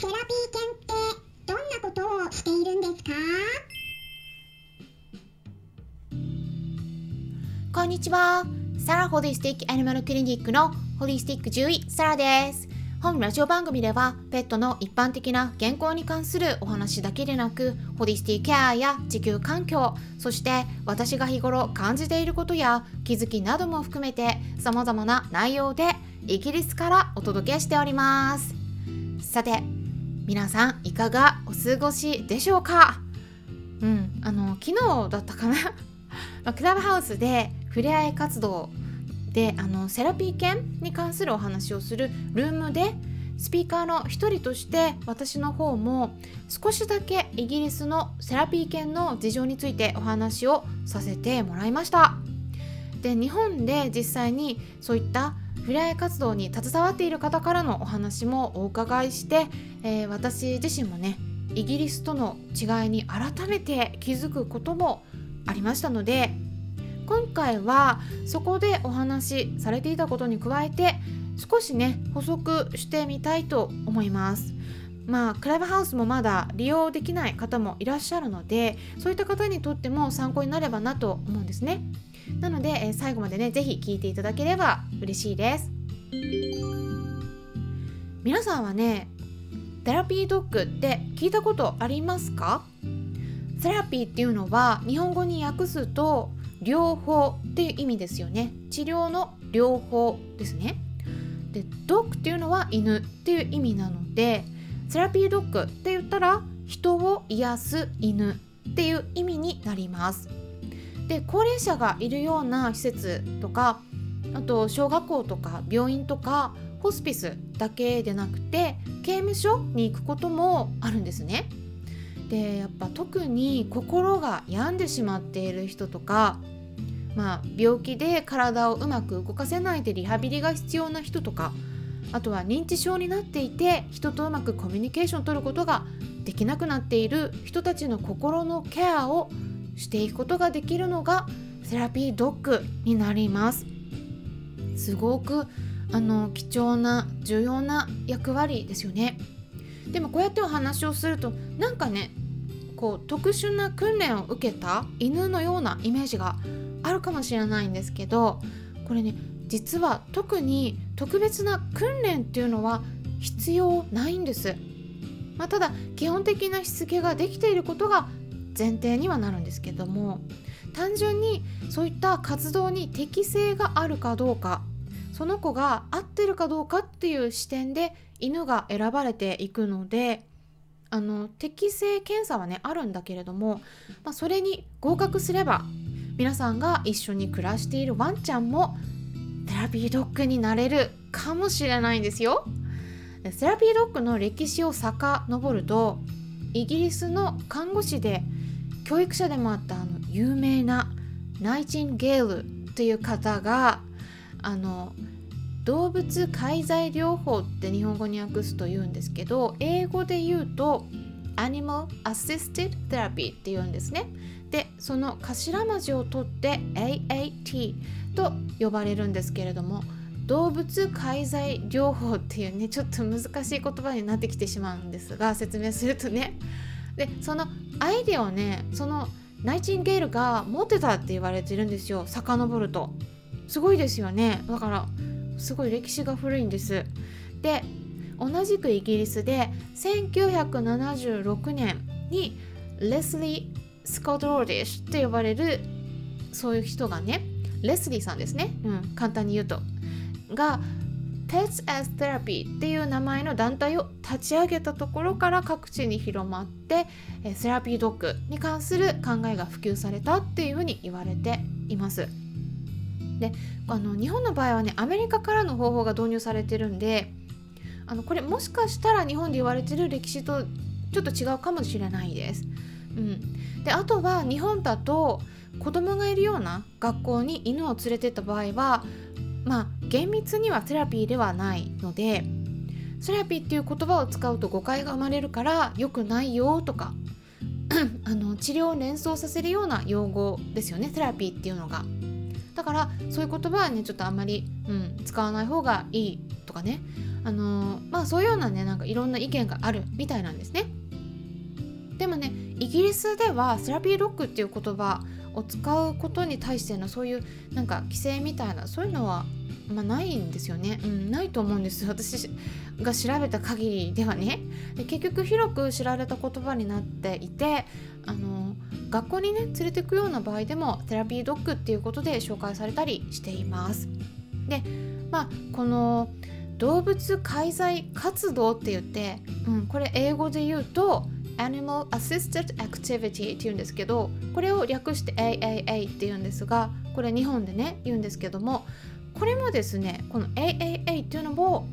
セラピー犬ってどんなことをしているんですか？こんにちは。サラホリスティックアニマルクリニックのホリスティック獣医サラです。本ラジオ番組ではペットの一般的な健康に関するお話だけでなくホリスティケアや地球環境そして私が日頃感じていることや気づきなども含めて様々な内容でイギリスからお届けしておりますさて皆さんいかがお過ごしでしょうか？うんあの昨日だったかな？クラブハウスで触れ合い活動であのセラピー犬に関するお話をするルームでスピーカーの一人として私の方も少しだけイギリスのセラピー犬の事情についてお話をさせてもらいました。で日本で実際にそういった触れ合い活動に携わっている方からのお話もお伺いして、えー、私自身もねイギリスとの違いに改めて気づくこともありましたので今回はそこでお話しされていたことに加えて少しね補足してみたいと思います。まあクラブハウスもまだ利用できない方もいらっしゃるのでそういった方にとっても参考になればなと思うんですね。なので、え最後までね是非聞いていただければ嬉しいです。皆さんはねテラピードッグって聞いたことありますか？セラピーっていうのは日本語に訳すと療法っていう意味ですよね。治療の療法ですね。でドッグっていうのは犬っていう意味なのでセラピードッグって言ったら人を癒す犬っていう意味になります。で高齢者がいるような施設とかあと小学校とか病院とかホスピスだけでなくて刑務所に行くこともあるんですね。でやっぱ特に心が病んでしまっている人とかまあ、病気で体をうまく動かせないでリハビリが必要な人とかあとは認知症になっていて人とうまくコミュニケーションを取ることができなくなっている人たちの心のケアをしていくことができるのがセラピードッグになります。すごくあの貴重な重要な役割ですよね。でもこうやってお話をするとなんかねこう特殊な訓練を受けた犬のようなイメージがあるかもしれないんですけどこれね実は特に特別な訓練っていうのは必要ないんです、まあ、ただ基本的なしつけができていることが前提にはなるんですけども単純にそういった活動に適性があるかどうかその子が合ってるかどうかっていう視点で犬が選ばれていくのであの適性検査はねあるんだけれども、まあ、それに合格すれば皆さんが一緒に暮らしているワンちゃんもセラピードッグになれるかもしれないんですよ。セラピードッグの歴史を遡るとイギリスの看護師で教育者でもあったあの有名なナイチンゲールという方があの動物介在療法って日本語に訳すと言うんですけど英語で言うと Animal Assisted Therapy って言うんですね。でその頭文字を取って AAT と呼ばれるんですけれども動物介在療法っていうねちょっと難しい言葉になってきてしまうんですが説明するとねでそのアイデアをねそのナイチンゲールが持ってたって言われてるんですよ。遡ると。すごいですよね。だからすごい歴史が古いんです。で同じくイギリスで1976年にレスリー・スコット・オーディッシュと呼ばれるそういう人がねレスリーさんですね、うん、簡単に言うと。が Pets as Therapy っていう名前の団体を立ち上げたところから各地に広まってセラピードッグに関する考えが普及されたっていうふうに言われています。であの日本の場合はねアメリカからの方法が導入されてるんであのこれもしかしたら日本で言われてる歴史とちょっと違うかもしれないです。うん、であとは日本だと子供がいるような学校に犬を連れてった場合はまあ厳密にはセラピーではないのでセラピーっていう言葉を使うと誤解が生まれるから良くないよとか あの治療を連想させるような用語ですよねセラピーっていうのが。だからそういう言葉はねちょっとあんまり、うん、使わない方がいいとかねあのまあそういうようなねなんかいろんな意見があるみたいなんですね。でもねイギリスではセラピードッグっていう言葉を使うことに対してのそういうなんか規制みたいなそういうのは、まあ、ないんですよね、うん、ないと思うんです。私が調べた限りではね。で結局広く知られた言葉になっていてあの学校にね連れていくような場合でもセラピードッグっていうことで紹介されたりしています。でまあこの動物介在活動って言って、うん、これ英語で言うと Animal Assisted Activity っていうんですけどこれを略して AAA っていうんですがこれ日本でね言うんですけどもこれもですねこの AAA っていうのも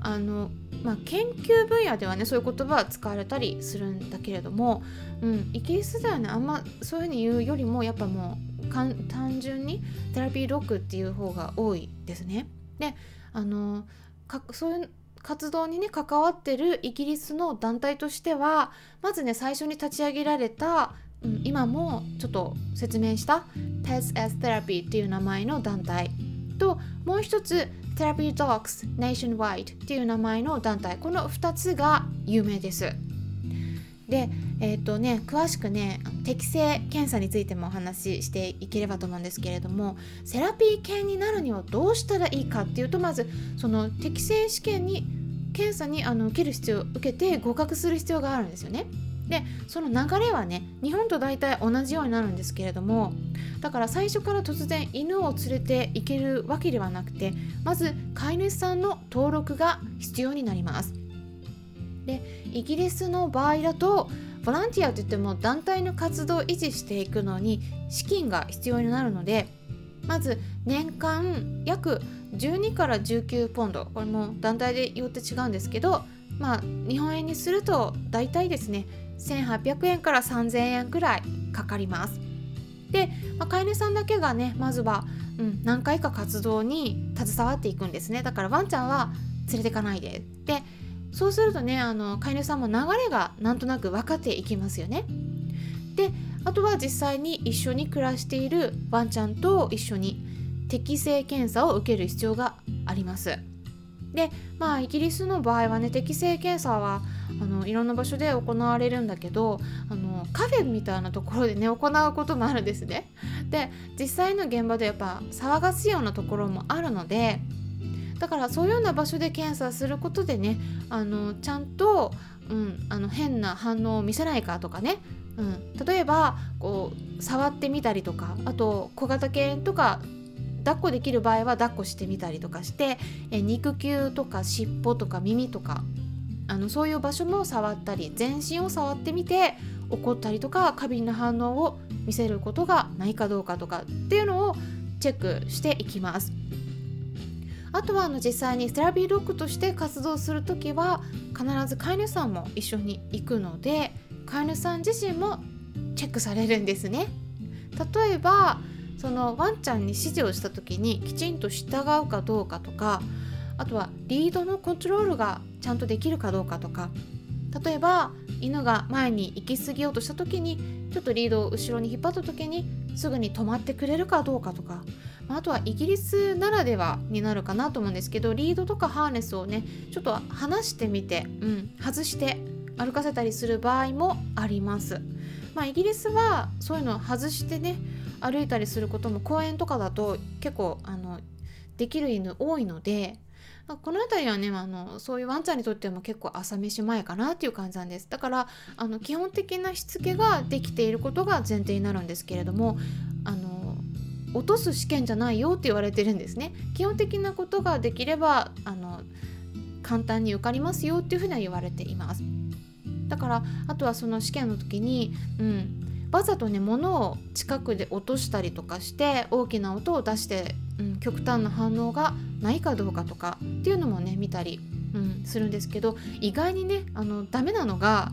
あの、まあ、研究分野ではねそういう言葉は使われたりするんだけれども、うん、イギリスではねあんまそういうふうに言うよりもやっぱもう単純にテラピードッグっていう方が多いですね。であのかそういう活動にね関わってるイギリスの団体としてはまずね最初に立ち上げられた、うん、今もちょっと説明した Pets as Therapy っていう名前の団体ともう一つ Therapy Dogs Nationwide っていう名前の団体この2つが有名です。で、えーとね、詳しくね適正検査についてもお話ししていければと思うんですけれどもセラピー犬になるにはどうしたらいいかっていうとまずその適正試験に検査にあの受ける必要受けて合格する必要があるんですよね。でその流れはね日本と大体同じようになるんですけれどもだから最初から突然犬を連れて行けるわけではなくてまず飼い主さんの登録が必要になります。でイギリスの場合だとボランティアといっても団体の活動を維持していくのに資金が必要になるのでまず年間約12から19ポンドこれも団体でよって違うんですけどまあ日本円にすると大体ですね1800円から3000円くらいかかりますで、まあ、飼い主さんだけがねまずは、うん、何回か活動に携わっていくんですねだからワンちゃんは連れてかないででそうするとねあの飼い主さんも流れがなんとなく分かっていきますよね。であとは実際に一緒に暮らしているワンちゃんと一緒に適正検査を受ける必要があります。でまあイギリスの場合はね適正検査はあのいろんな場所で行われるんだけどあのカフェみたいなところでね行うこともあるんですね。で実際の現場でやっぱ騒がすようなところもあるのでだからそういうような場所で検査することでねあのちゃんと、うん、あの変な反応を見せないかとかね、うん、例えばこう触ってみたりとかあと小型犬とか抱っこできる場合は抱っこしてみたりとかしてえ肉球とか尻尾とか耳とかあのそういう場所も触ったり全身を触ってみて怒ったりとか過敏な反応を見せることがないかどうかとかっていうのをチェックしていきます。あとはあの実際にセラピードッグとして活動する時は必ず飼い主さんも一緒に行くので飼い主さん自身もチェックされるんですね。例えばそのワンちゃんに指示をした時にきちんと従うかどうかとかあとはリードのコントロールがちゃんとできるかどうかとか例えば犬が前に行き過ぎようとした時にちょっとリードを後ろに引っ張った時にすぐに止まってくれるかどうかとかまあとはイギリスならではになるかなと思うんですけどリードとかハーネスをねちょっと離してみて、うん、外して歩かせたりする場合もあります。まあ、イギリスはそういうのを外してね歩いたりすることも公園とかだと結構あのできる犬多いのでこの辺りはねあのそういうワンちゃんにとっても結構朝飯前かなっていう感じなんです。だからあの基本的なしつけができていることが前提になるんですけれどもあの落とす試験じゃないよって言われてるんですね。基本的なことができればあの簡単に受かりますよっていうふうには言われています。だからあとはその試験の時に、うん、わざとね物を近くで落としたりとかして大きな音を出して、うん、極端な反応がないかどうかとかっていうのもね見たり、うん、するんですけど意外にねあのダメなのが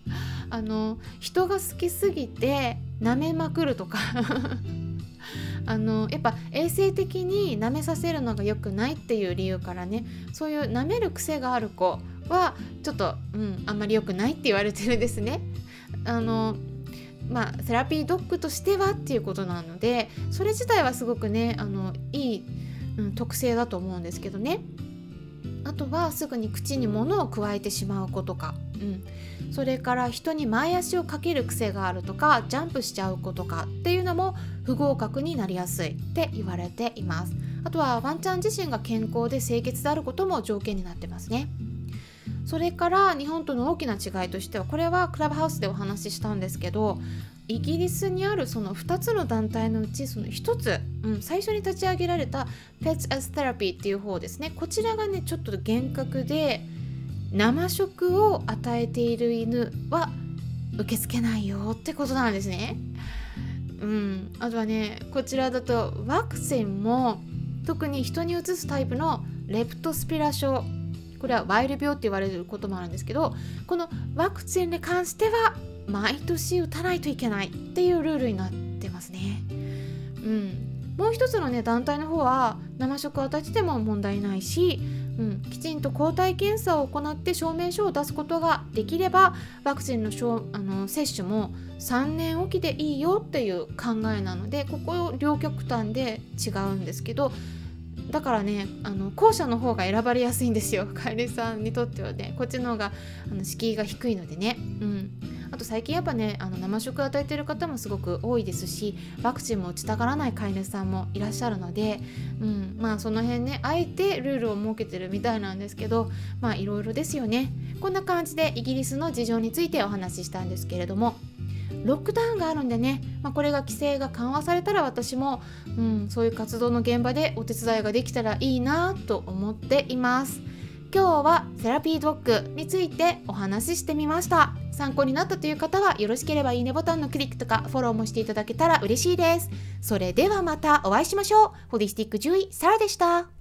あの人が好きすぎて舐めまくるとか あのやっぱ衛生的に舐めさせるのが良くないっていう理由からねそういう舐める癖がある子はちょっと、うん、あんまり良くないって言われてるんですね。あのまあ、セラピードッグとしてはっていうことなのでそれ自体はすごくねあのいい、うん、特性だと思うんですけどね。あとはすぐに口に物を加えてしまう子とか、うん、それから人に前足をかける癖があるとかジャンプしちゃう子とかっていうのも不合格になりやすいって言われています。あとはワンちゃん自身が健康で清潔であることも条件になってますね。それから日本との大きな違いとしてはこれはクラブハウスでお話ししたんですけどイギリスにあるその2つの団体のうちその1つ、うん、最初に立ち上げられた Pets as Therapy っていう方ですねこちらがねちょっと厳格で生食を与えている犬は受け付けないよってことなんですね。うん、あとはねこちらだとワクチンも特に人にうつすタイプのレプトスピラ症これはワイル病って言われることもあるんですけどこのワクチンに関しては毎年打たないといけないっていうルールになってますね。うん、もう一つのね団体の方は生食を与えてても問題ないしうん、きちんと抗体検査を行って証明書を出すことができればワクチンのあの接種も3年おきでいいよっていう考えなのでここ両極端で違うんですけどだからねあの後者の方が選ばれやすいんですよ。飼い主さんにとってはね。こっちの方があの敷居が低いのでね。うん。あと最近やっぱねあの生食与えてる方もすごく多いですしワクチンも打ちたがらない飼い主さんもいらっしゃるので、うん、まあその辺ねあえてルールを設けてるみたいなんですけどまあいろいろですよね。こんな感じでイギリスの事情についてお話ししたんですけれども。ロックダウンがあるんでね、まあ、これが規制が緩和されたら私も、うん、そういう活動の現場でお手伝いができたらいいなと思っています。今日はセラピードッグについてお話ししてみました。参考になったという方はよろしければいいねボタンのクリックとかフォローもしていただけたら嬉しいです。それではまたお会いしましょう。ホリスティック獣医サラでした。